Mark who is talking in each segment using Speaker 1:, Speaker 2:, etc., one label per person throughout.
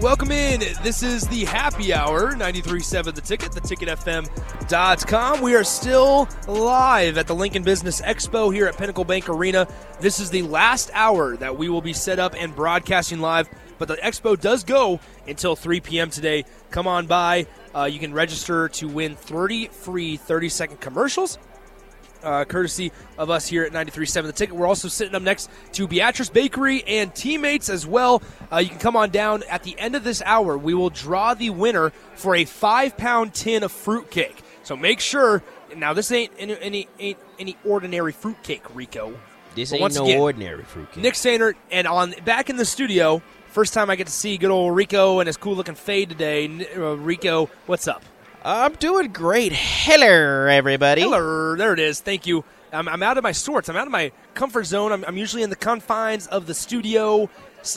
Speaker 1: Welcome in. This is the happy hour, 93.7 The Ticket, theticketfm.com. We are still live at the Lincoln Business Expo here at Pinnacle Bank Arena. This is the last hour that we will be set up and broadcasting live, but the expo does go until 3 p.m. today. Come on by. Uh, you can register to win 30 free 30 second commercials uh, courtesy of us here at 93.7 The Ticket. We're also sitting up next to Beatrice Bakery and teammates as well. Uh, you can come on down at the end of this hour. We will draw the winner for a five pound tin of fruitcake. So make sure. Now this ain't any any, ain't any ordinary fruitcake, Rico.
Speaker 2: This
Speaker 1: But
Speaker 2: ain't no
Speaker 1: again,
Speaker 2: ordinary fruitcake.
Speaker 1: Nick Sainer and on back in the studio. First time I get to see good old Rico and his cool looking fade today. Uh, Rico, what's up?
Speaker 2: I'm doing great. Hello, everybody.
Speaker 1: Hello, there it is. Thank you. I'm, I'm out of my sorts. I'm out of my comfort zone. I'm, I'm usually in the confines of the studio,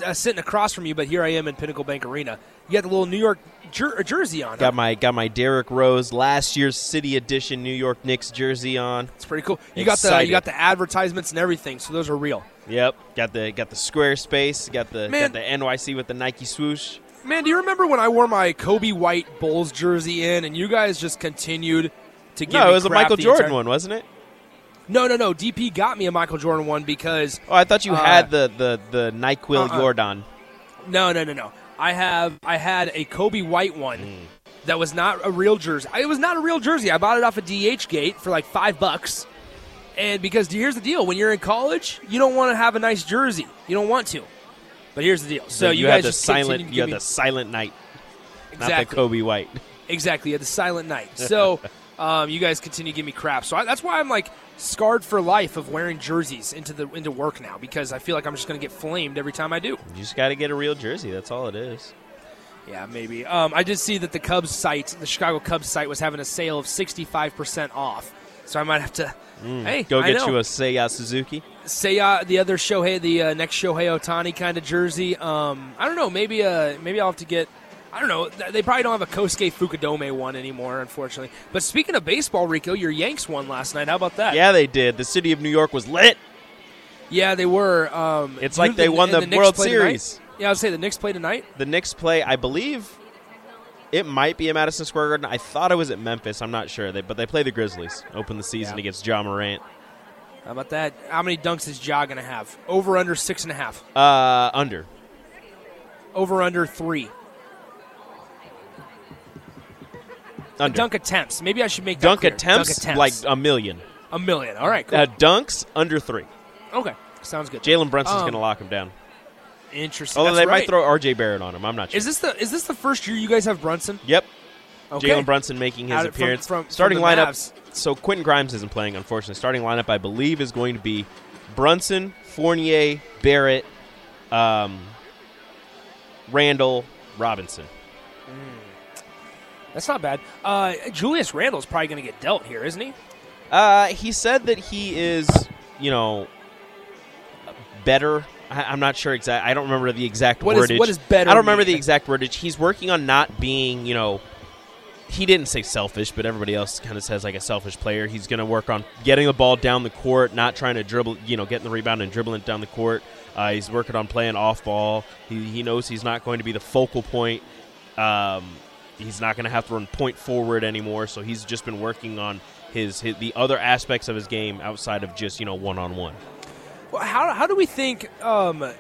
Speaker 1: uh, sitting across from you, but here I am in Pinnacle Bank Arena. You got the little New York jer- uh, jersey on. huh?
Speaker 2: Got my got my Derrick Rose last year's City Edition New York Knicks jersey on.
Speaker 1: It's pretty cool. You got the you got the advertisements and everything, so those are real.
Speaker 2: Yep. Got the got the Squarespace. Got the
Speaker 1: Man.
Speaker 2: got the NYC with the Nike swoosh.
Speaker 1: Man, do you remember when I wore my Coby White Bulls jersey in, and you guys just continued to give
Speaker 2: No, it was a Michael Jordan
Speaker 1: entire-
Speaker 2: one, wasn't it?
Speaker 1: No, no, no. DP got me a Michael Jordan one because
Speaker 2: Oh, I thought you
Speaker 1: Uh,
Speaker 2: had the the the Nyquil
Speaker 1: uh-uh.
Speaker 2: Jordan.
Speaker 1: No, no, no, no. I have I had a Coby White one that was not a real jersey. It was not a real jersey. I bought it off of DH Gate for like five bucks. And because here's the deal: when you're in college, you don't want to have a nice jersey. You don't want to. But here's the deal: so
Speaker 2: you,
Speaker 1: you,
Speaker 2: had
Speaker 1: guys
Speaker 2: the silent you had the silent night, not the Coby White.
Speaker 1: exactly. You had the silent night. So um, you guys continue to give me crap. So I, that's why I'm like scarred for life of wearing jerseys into the into work now because I feel like I'm just going to get flamed every time I do.
Speaker 2: You just got to get a real jersey. That's all it is.
Speaker 1: Yeah, maybe. Um, I did see that the Cubs site, the Chicago Cubs site, was having a sale of 65% off. So I might have to, hey,
Speaker 2: Mm. Go get you a Seiya Suzuki.
Speaker 1: uh, the other Shohei, the uh, next Shohei Ohtani kind of jersey. Um, I don't know. Maybe uh, maybe I'll have to get. I don't know. They probably don't have a Kosuke Fukudome one anymore, unfortunately. But speaking of baseball, Rico, your Yanks won last night. How about that?
Speaker 2: Yeah, they did. The city of New York was lit.
Speaker 1: yeah, they were. Um,
Speaker 2: It's like they won
Speaker 1: and
Speaker 2: the World
Speaker 1: play tonight?
Speaker 2: Series.
Speaker 1: Yeah, I would say the Knicks play tonight.
Speaker 2: The Knicks play, I believe, it might be at Madison Square Garden. I thought it was at Memphis. I'm not sure. They, but they play the Grizzlies. Open the season
Speaker 1: Yeah.
Speaker 2: against Ja Morant.
Speaker 1: How about that? How many dunks is Ja going to have? Over under six and a half.
Speaker 2: Uh, under.
Speaker 1: Over under three.
Speaker 2: Under.
Speaker 1: Dunk attempts. Maybe I should make
Speaker 2: Dunk attempts,
Speaker 1: Dunk attempts.
Speaker 2: like a million.
Speaker 1: a million. All right, cool.
Speaker 2: Uh, dunks under three.
Speaker 1: okay, sounds good.
Speaker 2: Jalen Brunson's
Speaker 1: Um,
Speaker 2: going to lock him down.
Speaker 1: Interesting.
Speaker 2: Although
Speaker 1: That's
Speaker 2: they
Speaker 1: right.
Speaker 2: might throw R.J. Barrett on him. I'm not sure.
Speaker 1: Is this the is this the first year you guys have Brunson?
Speaker 2: yep.
Speaker 1: Okay.
Speaker 2: Jalen Brunson making his
Speaker 1: Out
Speaker 2: appearance.
Speaker 1: from- from
Speaker 2: Starting
Speaker 1: the
Speaker 2: lineup.
Speaker 1: Mavs.
Speaker 2: So Quentin Grimes isn't playing, unfortunately. Starting lineup, I believe, is going to be Brunson, Fournier, Barrett, um, Randle, Robinson.
Speaker 1: That's not bad. Uh, Julius Randle's probably going to get dealt here, isn't he?
Speaker 2: Uh, he said that he is, you know, better. I, I'm not sure exact. I don't remember the exact
Speaker 1: What is-
Speaker 2: wordage.
Speaker 1: what is better
Speaker 2: I don't remember the exact wordage. He's working on not being, you know. He didn't say selfish, but everybody else kind of says like a selfish player. He's going to work on getting the ball down the court, not trying to dribble, you know, getting the rebound and dribbling it down the court. Uh, he's working on playing off ball. He, he knows he's not going to be the focal point. Um, he's not going to have to run point forward anymore. So he's just been working on his, his the other aspects of his game outside of just you know one on one.
Speaker 1: How, how do we think? Um, uh,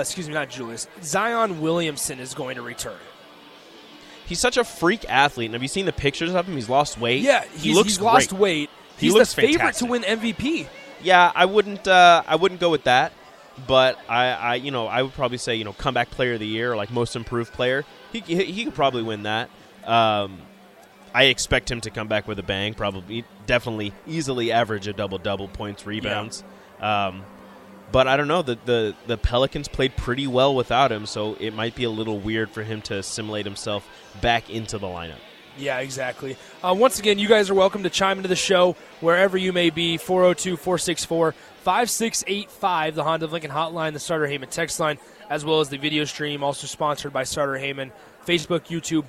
Speaker 1: excuse me, not Julius. Zion Williamson is going to return.
Speaker 2: He's such a freak athlete. And have you seen the pictures of him? He's lost weight.
Speaker 1: Yeah,
Speaker 2: he looks
Speaker 1: he's lost
Speaker 2: great.
Speaker 1: weight.
Speaker 2: He
Speaker 1: He's
Speaker 2: looks
Speaker 1: the favorite
Speaker 2: fantastic.
Speaker 1: to win MVP.
Speaker 2: Yeah, I wouldn't. Uh, I wouldn't go with that. But I, I, you know, I would probably say, you know, comeback player of the year, or like most improved player. He, he, he could probably win that. Um, I expect him to come back with a bang. Probably, definitely, easily average a double double points, rebounds. Um, But I don't know. The, the the Pelicans played pretty well without him, so it might be a little weird for him to assimilate himself back into the lineup.
Speaker 1: Yeah, exactly. Uh, once again, you guys are welcome to chime into the show wherever you may be 402 464 5685, the Honda Lincoln hotline, the Starter Heyman text line, as well as the video stream, also sponsored by Starter Heyman, Facebook, YouTube,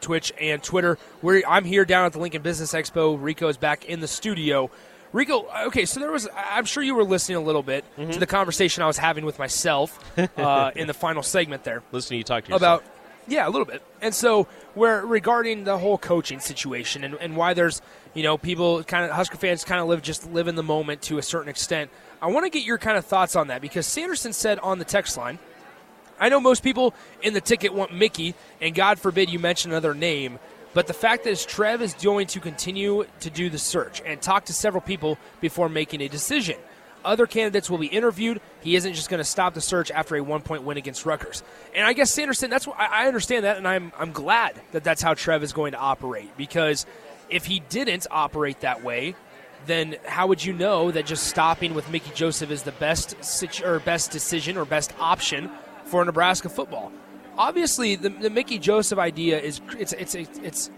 Speaker 1: Twitch, and Twitter. We're, I'm here down at the Lincoln Business Expo. Rico is back in the studio. Rico, okay, so there was, I'm sure you were listening a little bit
Speaker 2: Mm-hmm.
Speaker 1: to the conversation I was having with myself uh, in the final segment there
Speaker 2: Listening to you talk to yourself.
Speaker 1: about yeah a little bit and so where regarding the whole coaching situation and, and why there's you know people kind of husker fans kind of live just live in the moment to a certain extent i want to get your kind of thoughts on that because sanderson said on the text line i know most people in the ticket want mickey and god forbid you mention another name but the fact is trev is going to continue to do the search and talk to several people before making a decision other candidates will be interviewed. He isn't just going to stop the search after a one-point win against Rutgers. And I guess Sanderson, that's what I I understand that, and I'm I'm glad that that's how Trev is going to operate because if he didn't operate that way, then how would you know that just stopping with Mickey Joseph is the best situ- or best decision or best option for Nebraska football? Obviously, the, the Mickey Joseph idea is it's it's it's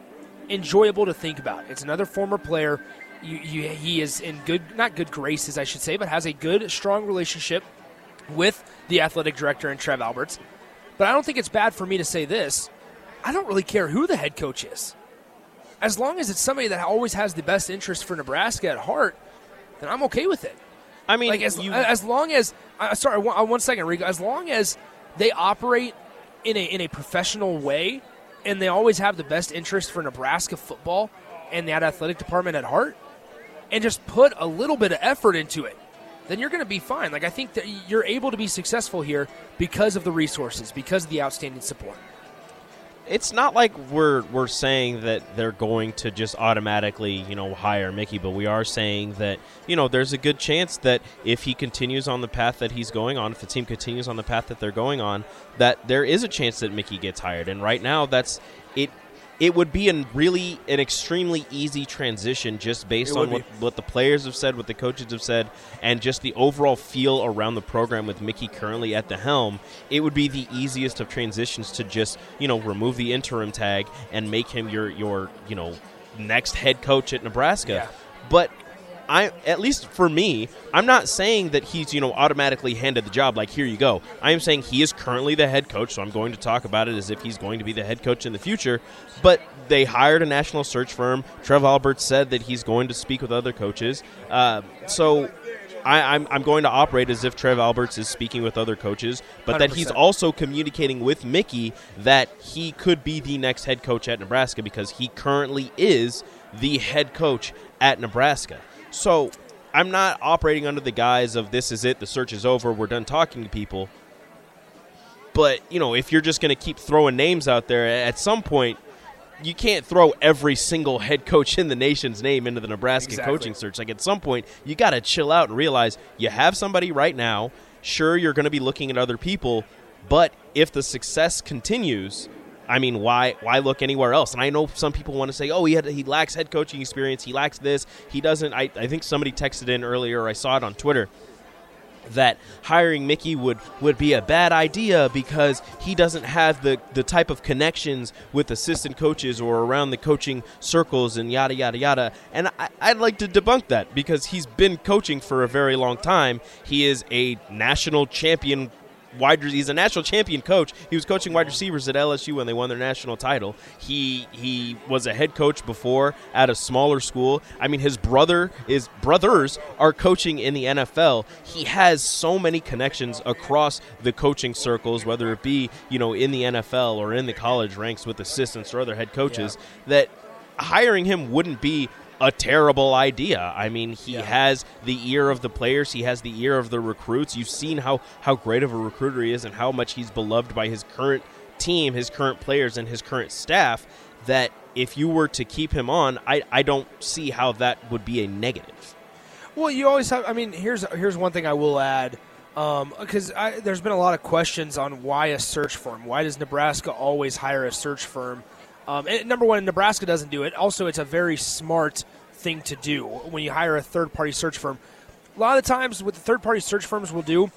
Speaker 1: enjoyable to think about. It's another former player. You, you, he is in good, not good graces, I should say, but has a good, strong relationship with the athletic director and Trev Alberts. But I don't think it's bad for me to say this. I don't really care who the head coach is. As long as it's somebody that always has the best interest for Nebraska at heart, then I'm okay with it.
Speaker 2: I mean,
Speaker 1: Like as,
Speaker 2: you,
Speaker 1: as long as uh, sorry, one, one second, Rico. As long as they operate in a in a professional way, and they always have the best interest for Nebraska football and that athletic department at heart, and just put a little bit of effort into it, then you're going to be fine. Like I think that you're able to be successful here because of the resources, because of the outstanding support.
Speaker 2: It's not like we're we're saying that they're going to just automatically you know hire Mickey, but we are saying that you know there's a good chance that if he continues on the path that he's going on, if the team continues on the path that they're going on, that there is a chance that Mickey gets hired. And right now, that's it. It would be a really an extremely easy transition just based
Speaker 1: It
Speaker 2: on what, what the players have said, what the coaches have said, and just the overall feel around the program with Mickey currently at the helm. It would be the easiest of transitions to just you know remove the interim tag and make him your your you know next head coach at Nebraska.
Speaker 1: Yeah.
Speaker 2: But I at least for me, I'm not saying that he's, you know, automatically handed the job like here you go. I am saying he is currently the head coach, so I'm going to talk about it as if he's going to be the head coach in the future. But they hired a national search firm. Trev Albert said that he's going to speak with other coaches. Uh, so I, I'm, I'm going to operate as if Trev Alberts is speaking with other coaches, but that he's also communicating with Mickey that he could be the next head coach at Nebraska because he currently is the head coach at Nebraska. So I'm not operating under the guise of this is it, the search is over, we're done talking to people. But, you know, if you're just going to keep throwing names out there, at some point, you can't throw every single head coach in the nation's name into the Nebraska
Speaker 1: Exactly.
Speaker 2: coaching search. Like at some point, you got to chill out and realize you have somebody right now. Sure, you're going to be looking at other people, but if the success continues, I mean, why why look anywhere else? And I know some people want to say, "Oh, he had he lacks head coaching experience. He lacks this. He doesn't." I, I think somebody texted in earlier. I saw it on Twitter that hiring Mickey would, would be a bad idea because he doesn't have the, the type of connections with assistant coaches or around the coaching circles and yada yada yada. And I, I'd like to debunk that because he's been coaching for a very long time. He is a national champion wide he's a national champion coach. He was coaching wide receivers at LSU when they won their national title. He he was a head coach before at a smaller school. I mean his brother is brothers are coaching in the NFL. He has so many connections across the coaching circles whether it be, you know, in the NFL or in the college ranks with assistants or other head coaches that hiring him wouldn't be a terrible idea. I mean, he
Speaker 1: Yeah.
Speaker 2: has the ear of the players, he has the ear of the recruits. You've seen how how great of a recruiter he is and how much he's beloved by his current team, his current players and his current staff that if you were to keep him on, I I don't see how that would be a negative.
Speaker 1: Well, you always have. I mean, here's here's one thing I will add, um, because I there's been a lot of questions on why a search firm. Why does Nebraska always hire a search firm? Um, and number one, Nebraska doesn't do it. Also, it's a very smart thing to do when you hire a third party search firm. a lot of times, what the third party search firms will do,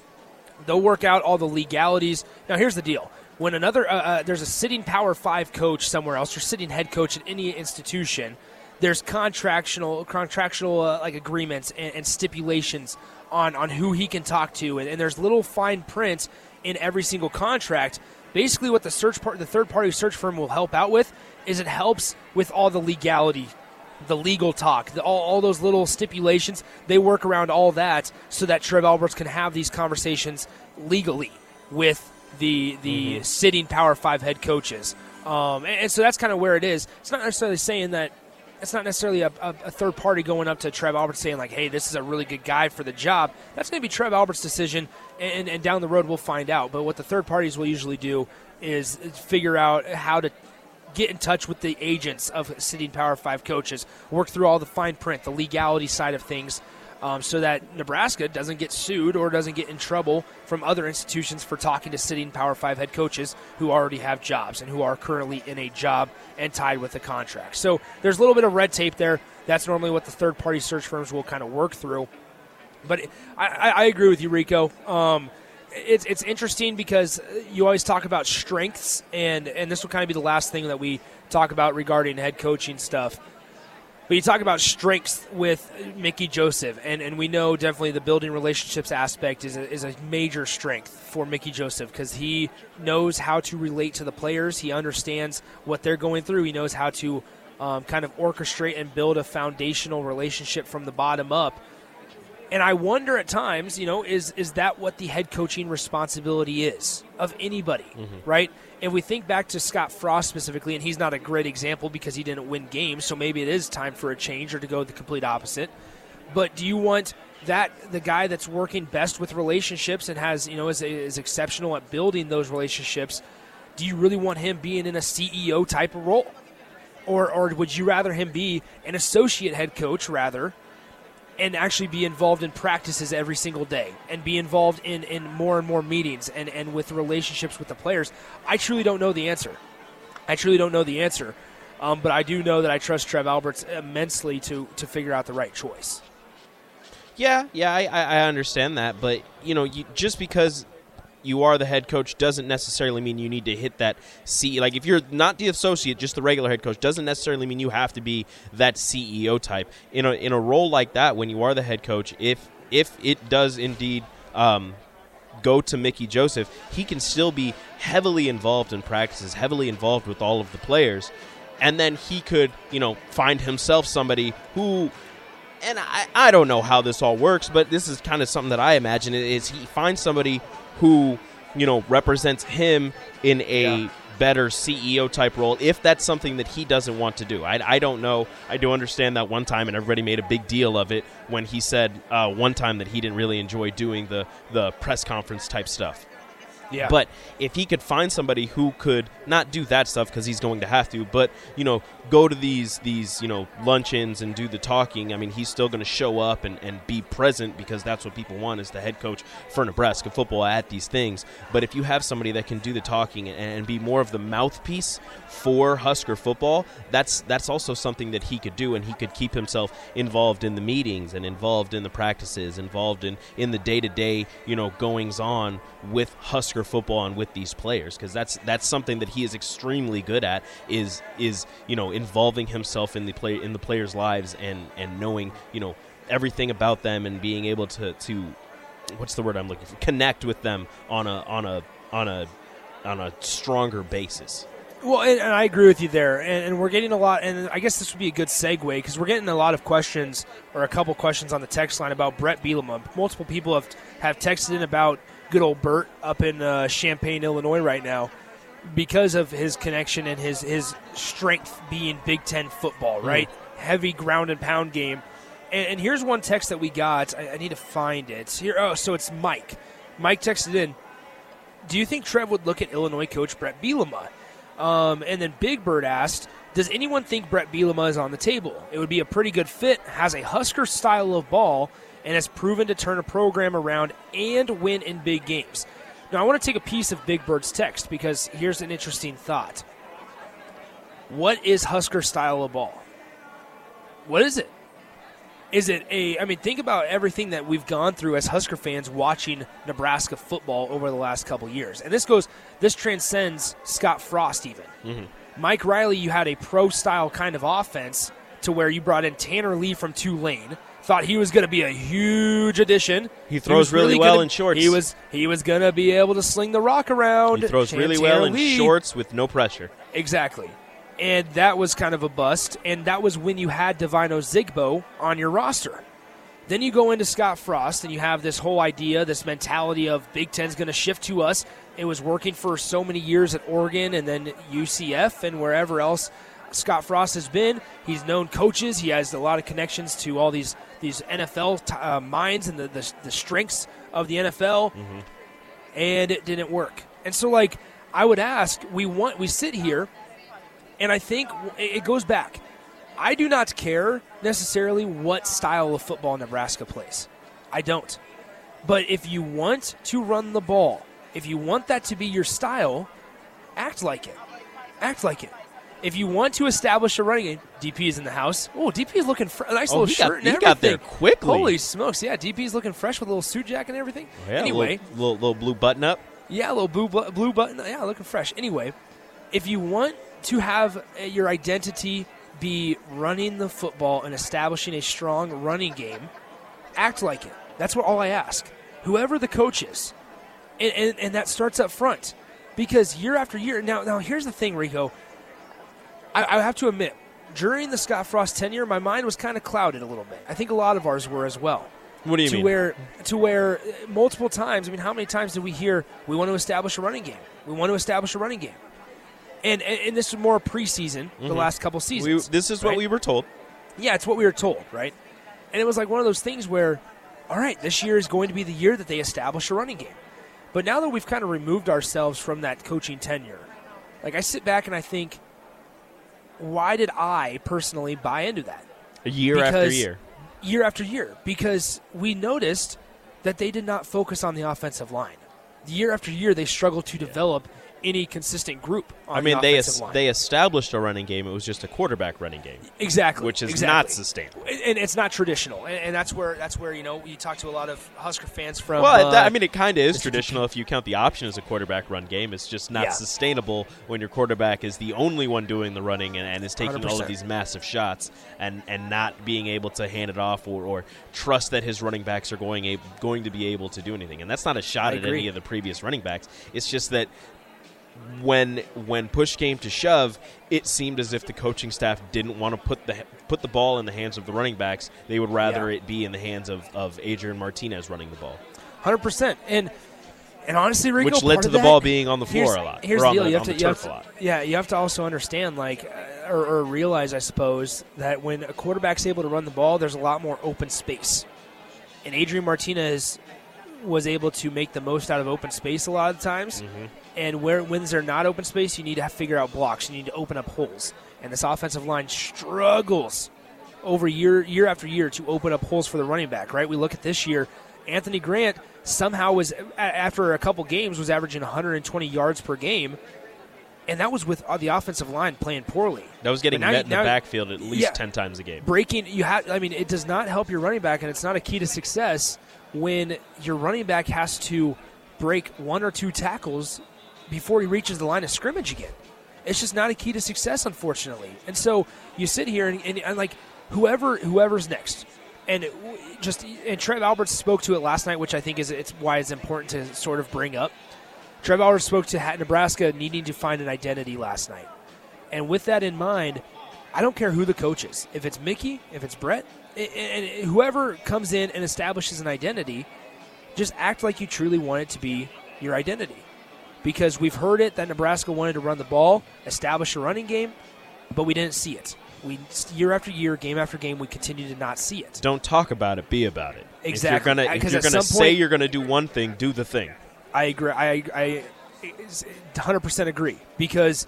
Speaker 1: they'll work out all the legalities. Now, here's the deal. When another uh, uh, there's a sitting Power Five coach somewhere else, or sitting head coach at any institution, there's contractual contractual uh, like agreements and, and, stipulations on on who he can talk to, and, and, there's little fine print in every single contract. Basically, what the search part, the third party search firm will help out with is it helps with all the legality the legal talk, the, all, all those little stipulations, they work around all that so that Trev Alberts can have these conversations legally with the the mm-hmm. sitting Power Five head coaches. Um, and, and, so that's kind of where it is. It's not necessarily saying that it's not necessarily a, a, a, third party going up to Trev Alberts saying like, "Hey, this is a really good guy for the job." That's going to be Trev Alberts' decision, and, and down the road we'll find out. But what the third parties will usually do is figure out how to get in touch with the agents of sitting Power Five coaches, work through all the fine print, the legality side of things, um, so that Nebraska doesn't get sued or doesn't get in trouble from other institutions for talking to sitting Power Five head coaches who already have jobs and who are currently in a job and tied with a contract. So there's a little bit of red tape there. That's normally what the third party search firms will kind of work through. But I, I agree with you, Rico. Um, it's it's interesting because you always talk about strengths, and and this will kind of be the last thing that we talk about regarding head coaching stuff. But you talk about strengths with Mickey Joseph, and, and we know definitely the building relationships aspect is a, is a major strength for Mickey Joseph because he knows how to relate to the players. He understands what they're going through. He knows how to um, kind of orchestrate and build a foundational relationship from the bottom up and I wonder at times, you know, is is that what the head coaching responsibility is of anybody, mm-hmm. right? If we think back to Scott Frost specifically, and he's not a great example because he didn't win games, so maybe it is time for a change or to go the complete opposite. But do you want that the guy that's working best with relationships and has you know is, is exceptional at building those relationships? Do you really want him being in a CEO type of role, or or would you rather him be an associate head coach rather? And actually be involved in practices every single day and be involved in, in more and more meetings and, and with relationships with the players? I truly don't know the answer. I truly don't know the answer. Um, but I do know that I trust Trev Alberts immensely to, to figure out the right choice.
Speaker 2: Yeah, yeah, I, I understand that, but you know, you, just because you are the head coach doesn't necessarily mean you need to hit that C. Like if you're not the associate, just the regular head coach doesn't necessarily mean you have to be that CEO type. In a in a role like that, when you are the head coach, if if it does indeed um, go to Mickey Joseph, he can still be heavily involved in practices, heavily involved with all of the players, and then he could you know find himself somebody who and I, I don't know how this all works, but this is kind of something that I imagine is he finds somebody who you know represents him in a yeah. better CEO type role if that's something that he doesn't want to do. I, I don't know. I do understand that one time, and everybody made a big deal of it when he said uh, one time that he didn't really enjoy doing the the press conference type stuff.
Speaker 1: Yeah.
Speaker 2: But if he could find somebody who could not do that stuff because he's going to have to, but you know, go to these these you know luncheons and do the talking. I mean, he's still going to show up and, and be present because that's what people want as the head coach for Nebraska football at these things. But if you have somebody that can do the talking and, and be more of the mouthpiece for Husker football, that's that's also something that he could do, and he could keep himself involved in the meetings and involved in the practices, involved in in the day to day you know goings on with Husker football and with these players because that's that's something that he is extremely good at is is you know involving himself in the play in the players' lives and and knowing you know everything about them and being able to to what's the word I'm looking for connect with them on a on a on a on a stronger basis.
Speaker 1: Well, and, and, I agree with you there, and, and, we're getting a lot. And I guess this would be a good segue because we're getting a lot of questions, or a couple questions on the text line about Bret Bielema. Multiple people have have texted in about good old Bert up in uh, Champaign, Illinois, right now, because of his connection and his his strength being Big Ten football, mm. right? Mm. Heavy ground and pound game. And, and, here's one text that we got. I, I need to find it here. Oh, so it's Mike. Mike texted in. Do you think Trev would look at Illinois coach Bret Bielema? Um, and then Big Bird asked, does anyone think Bret Bielema is on the table? It would be a pretty good fit, has a Husker style of ball, and has proven to turn a program around and win in big games. Now, I want to take a piece of Big Bird's text because here's an interesting thought. What is Husker style of ball? What is it? Is it a? I mean, think about everything that we've gone through as Husker fans watching Nebraska football over the last couple years, and this goes, this transcends Scott Frost even.
Speaker 2: Mm-hmm.
Speaker 1: Mike Riley, you had a pro style kind of offense to where you brought in Tanner Lee from Tulane. Thought he was going to be a huge addition.
Speaker 2: He throws
Speaker 1: was
Speaker 2: really well
Speaker 1: gonna-
Speaker 2: in shorts.
Speaker 1: He was he was going to be able to sling the rock around.
Speaker 2: He throws really well in shorts with no pressure.
Speaker 1: Exactly. And that was kind of a bust. And that was when you had Divino Zigbo on your roster. Then you go into Scott Frost and you have this whole idea, this mentality of Big Ten's going to shift to us. It was working for so many years at Oregon and then UCF and wherever else Scott Frost has been. He's known coaches. He has a lot of connections to all these these NFL t- uh, minds and the, the, the strengths of the NFL and it didn't work. And so, like, I would ask, we want we sit here, and I think it goes back. I do not care necessarily what style of football Nebraska plays. I don't. But if you want to run the ball, if you want that to be your style, act like it. Act like it. If you want to establish a running game, DP is in the house. Oh, DP is looking fr- nice
Speaker 2: Oh,
Speaker 1: little
Speaker 2: got-
Speaker 1: shirt and
Speaker 2: he got there quickly.
Speaker 1: Holy smokes! Yeah, DP is looking fresh with a little suit jacket and everything.
Speaker 2: Yeah,
Speaker 1: anyway,
Speaker 2: little, little, little blue button up.
Speaker 1: yeah, a little blue, blue button. Yeah, looking fresh. Anyway, if you want to have uh, your identity be running the football and establishing a strong running game, act like it. That's what all I ask. Whoever the coach is, and, and, and that starts up front, because year after year. Now, now here's the thing, Rico. I, I have to admit, during the Scott Frost tenure, my mind was kind of clouded a little bit. I think a lot of ours were as well
Speaker 2: What do you
Speaker 1: to
Speaker 2: mean?
Speaker 1: where to where uh, multiple times. I mean, how many times did we hear we want to establish a running game? We want to establish a running game, and and, and this is more preseason, the last couple
Speaker 2: Mm-hmm. we,
Speaker 1: seasons.
Speaker 2: this is what we were told.
Speaker 1: yeah, it's what we were told, right? And it was like one of those things where, all right, this year is going to be the year that they establish a running game. But now that we've kind of removed ourselves from that coaching tenure, like I sit back and I think, why did I personally buy into that?
Speaker 2: Year after year.
Speaker 1: year after year because we noticed that they did not focus on the offensive line. Year after year, they struggled to develop any consistent group. On
Speaker 2: I mean,
Speaker 1: the
Speaker 2: they es- they established a running game. It was just a quarterback running game,
Speaker 1: exactly,
Speaker 2: which is
Speaker 1: exactly.
Speaker 2: not sustainable.
Speaker 1: And- it's not traditional, and, and that's where that's where you know you talk to a lot of Husker fans from.
Speaker 2: Well,
Speaker 1: uh,
Speaker 2: that, I mean, it kind of is traditional if you count the option as a quarterback run game. It's just not
Speaker 1: Yeah.
Speaker 2: sustainable when your quarterback is the only one doing the running and, and is taking all
Speaker 1: 100%.
Speaker 2: of these massive shots and, and not being able to hand it off or, or trust that his running backs are going a, going to be able to do anything. And that's not a shot
Speaker 1: I
Speaker 2: at
Speaker 1: agree.
Speaker 2: any of the previous running backs. It's just that when when push came to shove, it seemed as if the coaching staff didn't want to put the put the ball in the hands of the running backs. They would rather
Speaker 1: Yeah.
Speaker 2: it be in the hands of, of Adrian Martinez running the ball.
Speaker 1: hundred percent, and and honestly, Rico,
Speaker 2: Which led to the
Speaker 1: that-
Speaker 2: ball being on the floor a lot,
Speaker 1: Here's the
Speaker 2: on
Speaker 1: deal:
Speaker 2: the-
Speaker 1: you have to, you have
Speaker 2: turf a lot.
Speaker 1: to, yeah, you have to also understand, like, uh, or, or realize, I suppose, that when a quarterback's able to run the ball, there's a lot more open space, and Adrian Martinez was able to make the most out of open space a lot of times.
Speaker 2: Mm-hmm.
Speaker 1: And where when there's not open space, you need to have, figure out blocks. You need to open up holes, and this offensive line struggles over year year after year to open up holes for the running back. Right? We look at this year. Anthony Grant somehow was after a couple games was averaging 120 yards per game, and that was with uh, the offensive line playing poorly.
Speaker 2: That was getting met
Speaker 1: you-
Speaker 2: in the backfield at least
Speaker 1: Yeah.
Speaker 2: ten times a game.
Speaker 1: breaking you have i mean it does not help your running back and it's not a key to success when your running back has to break one or two tackles before he reaches the line of scrimmage again. It's just not a key to success unfortunately. And so you sit here and, and, and like whoever whoever's next. And just and Trev Alberts spoke to it last night which I think is it's why it's important to sort of bring up. Trev Alberts spoke to Nebraska needing to find an identity last night. And with that in mind, I don't care who the coach is. If it's Mickey, if it's Bret, and whoever comes in and establishes an identity, just act like you truly want it to be your identity. Because we've heard it that Nebraska wanted to run the ball, establish a running game, but we didn't see it. We year after year, game after game, we continue to not see it.
Speaker 2: Don't talk about it, be about it.
Speaker 1: Exactly.
Speaker 2: If you're gonna, if uh,
Speaker 1: 'Cause
Speaker 2: you're gonna say
Speaker 1: point-
Speaker 2: you're gonna do one thing, do the thing.
Speaker 1: I agree. I I, hundred percent agree because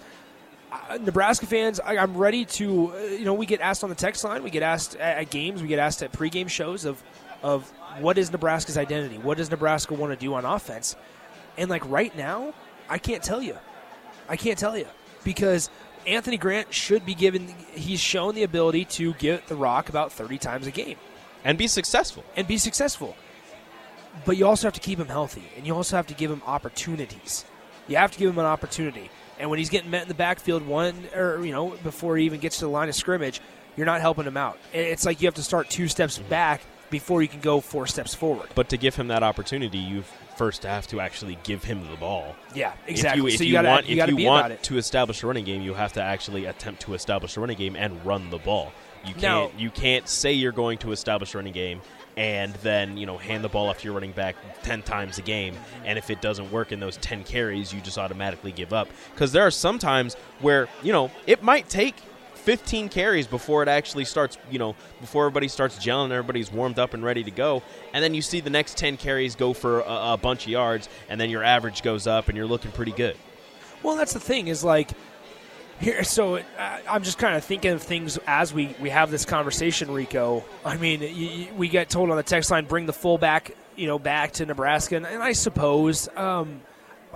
Speaker 1: uh, Nebraska fans, I, I'm ready to. Uh, you know, we get asked on the text line, we get asked at, at games, we get asked at pregame shows of of what is Nebraska's identity? What does Nebraska want to do on offense? And like right now, I can't tell you. I can't tell you because Anthony Grant should be given. He's shown the ability to get the rock about 30 times a game.
Speaker 2: and be successful.
Speaker 1: and be successful. But you also have to keep him healthy, and you also have to give him opportunities. You have to give him an opportunity. And when he's getting met in the backfield, one or you know before he even gets to the line of scrimmage, you're not helping him out. It's like you have to start two steps back before you can go four steps forward.
Speaker 2: But to give him that opportunity, you first have to actually give him the ball.
Speaker 1: Yeah, exactly.
Speaker 2: If you, if
Speaker 1: so you,
Speaker 2: you
Speaker 1: gotta,
Speaker 2: want,
Speaker 1: you
Speaker 2: if you want to establish a running game, you have to actually attempt to establish a running game and run the ball. You can't you can't say you're going to establish a running game and then you know hand the ball off to your running back ten times a game, and if it doesn't work in those ten carries, you just automatically give up. Because there are some times where you know it might take. 15 carries before it actually starts, you know, before everybody starts gelling, everybody's warmed up and ready to go. And then you see the next 10 carries go for a, a bunch of yards, and then your average goes up, and you're looking pretty good.
Speaker 1: Well, that's the thing is like here. So uh, I'm just kind of thinking of things as we we have this conversation, Rico. I mean, y y we get told on the text line, bring the fullback, you know, back to Nebraska, and, and I suppose. Um,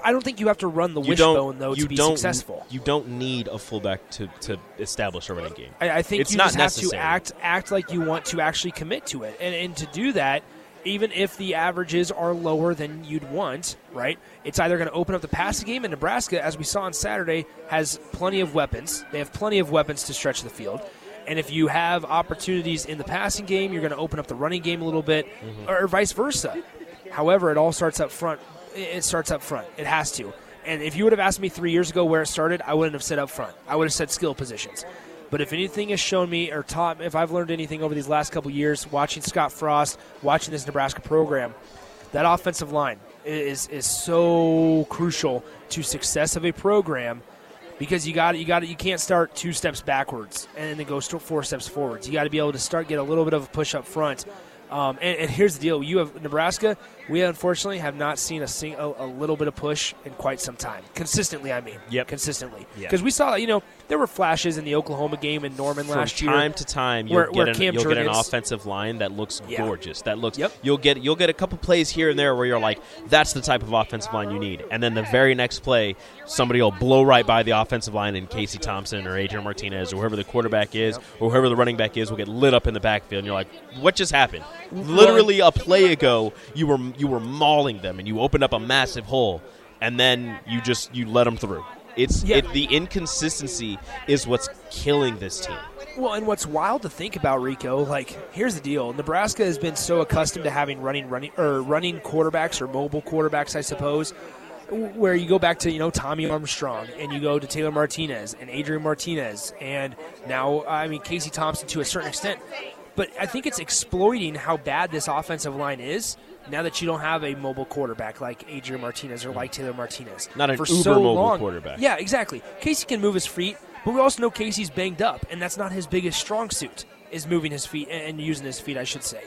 Speaker 1: I don't think you have to run the
Speaker 2: You
Speaker 1: wishbone though
Speaker 2: you
Speaker 1: to be
Speaker 2: don't,
Speaker 1: successful.
Speaker 2: You don't need a fullback to, to establish a running game.
Speaker 1: I, I think
Speaker 2: It's
Speaker 1: you
Speaker 2: not
Speaker 1: just have to act act like you want to actually commit to it, and and to do that, even if the averages are lower than you'd want, right? It's either going to open up the passing game, and Nebraska, as we saw on Saturday, has plenty of weapons. They have plenty of weapons to stretch the field. And if you have opportunities in the passing game, you're going to open up the running game a little bit,
Speaker 2: Mm-hmm.
Speaker 1: or vice versa. However, it all starts up front. It starts up front. It has to. And if you would have asked me three years ago where it started, I wouldn't have said up front. I would have said skill positions. But if anything has shown me or taught, if I've learned anything over these last couple years, watching Scott Frost, watching this Nebraska program, that offensive line is is so crucial to success of a program because you got you got you can't start two steps backwards and then go four steps forwards. You got to be able to start get a little bit of a push up front. Um, and, and here's the deal: you have Nebraska. We unfortunately have not seen a, sing, a, a little bit of push in quite some time. Consistently, I mean.
Speaker 2: Yep.
Speaker 1: Consistently,
Speaker 2: Yeah.
Speaker 1: because we saw you know there were flashes in the Oklahoma game in Norman
Speaker 2: From
Speaker 1: last year.
Speaker 2: time to time, you'll
Speaker 1: where-
Speaker 2: get
Speaker 1: where
Speaker 2: an,
Speaker 1: Cam
Speaker 2: you'll get an offensive line that looks
Speaker 1: Yeah.
Speaker 2: gorgeous. That looks.
Speaker 1: Yep.
Speaker 2: You'll get you'll get a couple plays here and there where you're like, that's the type of offensive line you need. And then the very next play, somebody will blow right by the offensive line, and Casey Thompson or Adrian Martinez or whoever the quarterback is or whoever the running back is will get lit up in the backfield. And you're like, what just happened? Literally a play ago, you were you were mauling them, and you opened up a massive hole, and then you just you let them through. It's
Speaker 1: Yeah.
Speaker 2: it, the inconsistency is what's killing this team.
Speaker 1: Well, and what's wild to think about, Rico, like here's the deal: Nebraska has been so accustomed to having running, running, or running quarterbacks or mobile quarterbacks, I suppose. Where you go back to you know Tommy Armstrong and you go to Taylor Martinez and Adrian Martinez and now I mean Casey Thompson to a certain extent, but I think it's exploiting how bad this offensive line is now that you don't have a mobile quarterback like Adrian Martinez or like Taylor Martinez.
Speaker 2: Not an
Speaker 1: For
Speaker 2: uber
Speaker 1: so
Speaker 2: mobile
Speaker 1: long.
Speaker 2: quarterback.
Speaker 1: Yeah, exactly. Casey can move his feet, but we also know Casey's banged up, and that's not his biggest strong suit. Is moving his feet and using his feet, I should say.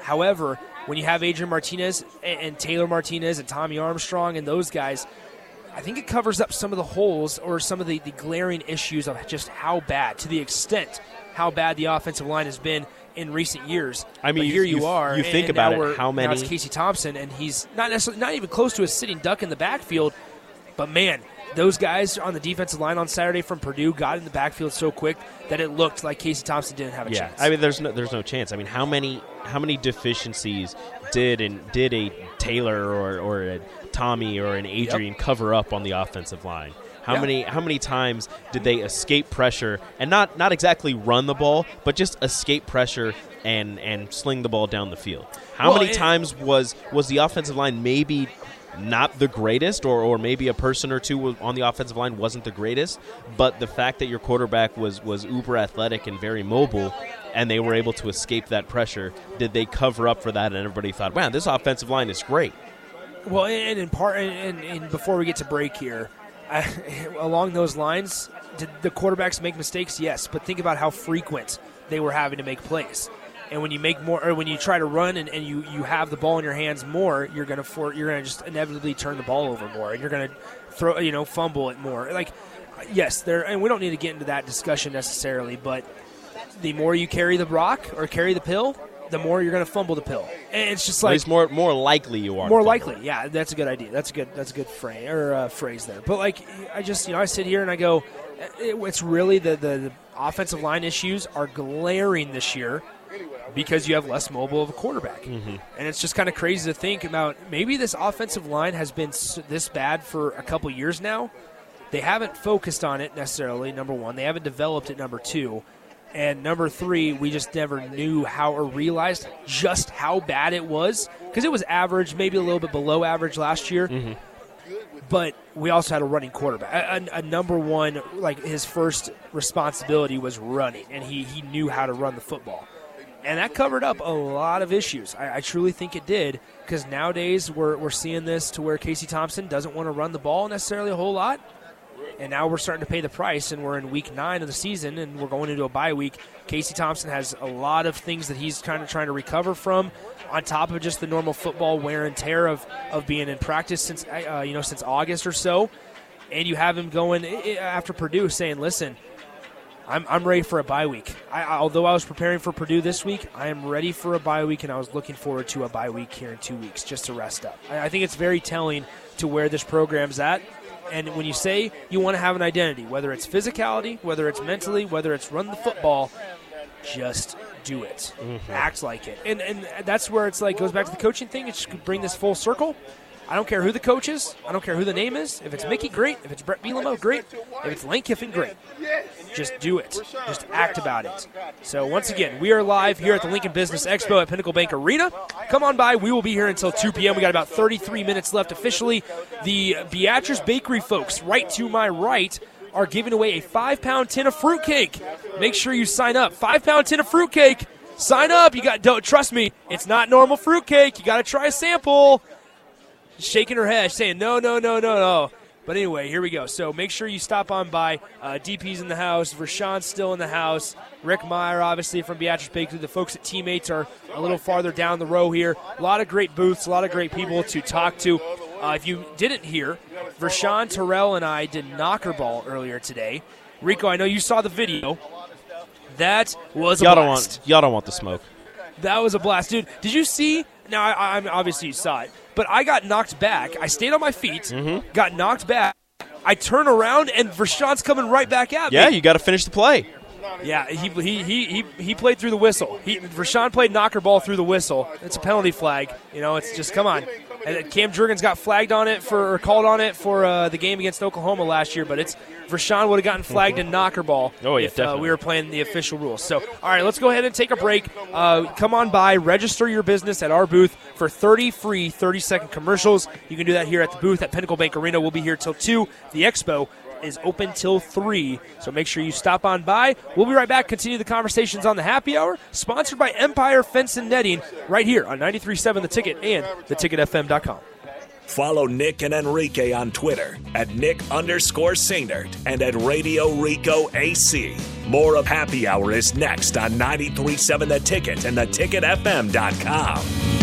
Speaker 1: However, when you have Adrian Martinez and, and Taylor Martinez and Tommy Armstrong and those guys, I think it covers up some of the holes or some of the, the glaring issues of just how bad, to the extent how bad the offensive line has been in recent years.
Speaker 2: I mean, you-
Speaker 1: here you,
Speaker 2: you-
Speaker 1: are.
Speaker 2: you think about it, how
Speaker 1: now it's
Speaker 2: many-
Speaker 1: Casey Thompson, and he's not necessarily not even close to a sitting duck in the backfield. But man, those guys on the defensive line on Saturday from Purdue got in the backfield so quick that it looked like Casey Thompson didn't have a
Speaker 2: Yeah,
Speaker 1: chance.
Speaker 2: I mean, there's no there's no chance. I mean, how many how many deficiencies did and did a Taylor or or a Tommy or an Adrian cover up on the offensive line? How
Speaker 1: Yeah.
Speaker 2: many how many times did they escape pressure and not not exactly run the ball, but just escape pressure and and sling the ball down the field? How
Speaker 1: Well,
Speaker 2: many
Speaker 1: it-
Speaker 2: times was was the offensive line maybe not the greatest, or, or maybe a person or two on the offensive line wasn't the greatest, but the fact that your quarterback was was uber athletic and very mobile, and they were able to escape that pressure, did they cover up for that? And everybody thought, "Wow, this offensive line is great."
Speaker 1: Well, and in part, and, and before we get to break here, Along those lines, did the quarterbacks make mistakes? Yes, but think about how frequent they were having to make plays. And when you make more, or when you try to run and, and you, you have the ball in your hands more, you're gonna for, you're gonna just inevitably turn the ball over more, and you're gonna throw you know fumble it more. Like, yes, there, and we don't need to get into that discussion necessarily, but the more you carry the rock or carry the pill, the more you're gonna fumble the pill. And it's just like
Speaker 2: least more more likely you are.
Speaker 1: more likely, yeah, that's a good idea. That's a good. That's a good phrase or uh, phrase there. But like, I just you know, I sit here and I go, it, it's really the, the the offensive line issues are glaring this year. because you have less mobile of a quarterback.
Speaker 2: Mm-hmm.
Speaker 1: And it's just kind of crazy to think about maybe this offensive line has been this bad for a couple years now. They haven't focused on it necessarily, number one. They haven't developed it, number two. And number three, we just never knew how or realized just how bad it was because it was average, maybe a little bit below average last year. Mm-hmm. But we also had a running quarterback. A, a, a number one, like his first responsibility was running, and he, he knew how to run the football. And that covered up a lot of issues. I, I truly think it did because nowadays we're, we're seeing this to where Casey Thompson doesn't want to run the ball necessarily a whole lot and now we're starting to pay the price and we're in week nine of the season and we're going into a bye week casey thompson has a lot of things that he's kind of trying to recover from on top of just the normal football wear and tear of, of being in practice since uh, you know since august or so and you have him going after purdue saying listen I'm, I'm ready for a bye week. I, although I was preparing for Purdue this week, I am ready for a bye week, and I was looking forward to a bye week here in two weeks just to rest up. I, I think it's very telling to where this program's at. And when you say you want to have an identity, whether it's physicality, whether it's mentally, whether it's run the football, just do it. Mm-hmm. Act like it. And and that's where it's like goes back to the coaching thing. It's just bring this full circle. I don't care who the coach is. I don't care who the name is. If it's Mickey, great. If it's Bret Bielema, great. If it's Lane Kiffin, great. Just do it. Just act about it. So once again, we are live here at the Lincoln Business Expo at Pinnacle Bank Arena. Come on by. We will be here until 2 p.m. We got about 33 minutes left officially. The Beatrice Bakery folks, right to my right, are giving away a five-pound tin of fruitcake. Make sure you sign up. Five-pound tin of fruitcake. Sign up. You got. Don't trust me. It's not normal fruitcake. You got to try a sample shaking her head, saying no, no, no, no, no. But anyway, here we go. So make sure you stop on by. Uh, DP's in the house. Rashawn's still in the house. Rick Meyer, obviously from Beatrice Bakery. The folks at Teammates are a little farther down the row here. A lot of great booths, a lot of great people to talk to. Uh, if you didn't hear, Rashawn Terrell and I did knocker ball earlier today. Rico, I know you saw the video. That was a
Speaker 2: Y'all don't
Speaker 1: blast.
Speaker 2: want y'all don't want the smoke.
Speaker 1: That was a blast, dude. Did you see? Now, I, I'm obviously you saw it, but I got knocked back. I stayed on my feet,
Speaker 2: Mm-hmm.
Speaker 1: got knocked back. I turn around and Rashawn's coming right back at me.
Speaker 2: Yeah, you got to finish the play.
Speaker 1: Yeah, he, he, he, he, he played through the whistle. He, Rashawn played knocker ball through the whistle. It's a penalty flag. You know, it's just come on. And then Cam Jurgens got flagged on it for or called on it for uh, the game against Oklahoma last year, but it's Rashawn would have gotten flagged in knocker ball
Speaker 2: Oh, yeah,
Speaker 1: if uh, we were playing the official rules. So, all right, let's go ahead and take a break. Uh, come on by, register your business at our booth for 30 free 30 second commercials. You can do that here at the booth at Pinnacle Bank Arena. We'll be here till 2. The expo is open till 3. So make sure you stop on by. We'll be right back. Continue the conversations on the happy hour, sponsored by Empire Fence and Netting, right here on 93.7 The Ticket and theticketfm.com.
Speaker 3: Follow Nick and Enrique on Twitter at Nick underscore Sainert and at Radio Rico AC. More of Happy Hour is next on 93.7 The Ticket and theticketfm.com.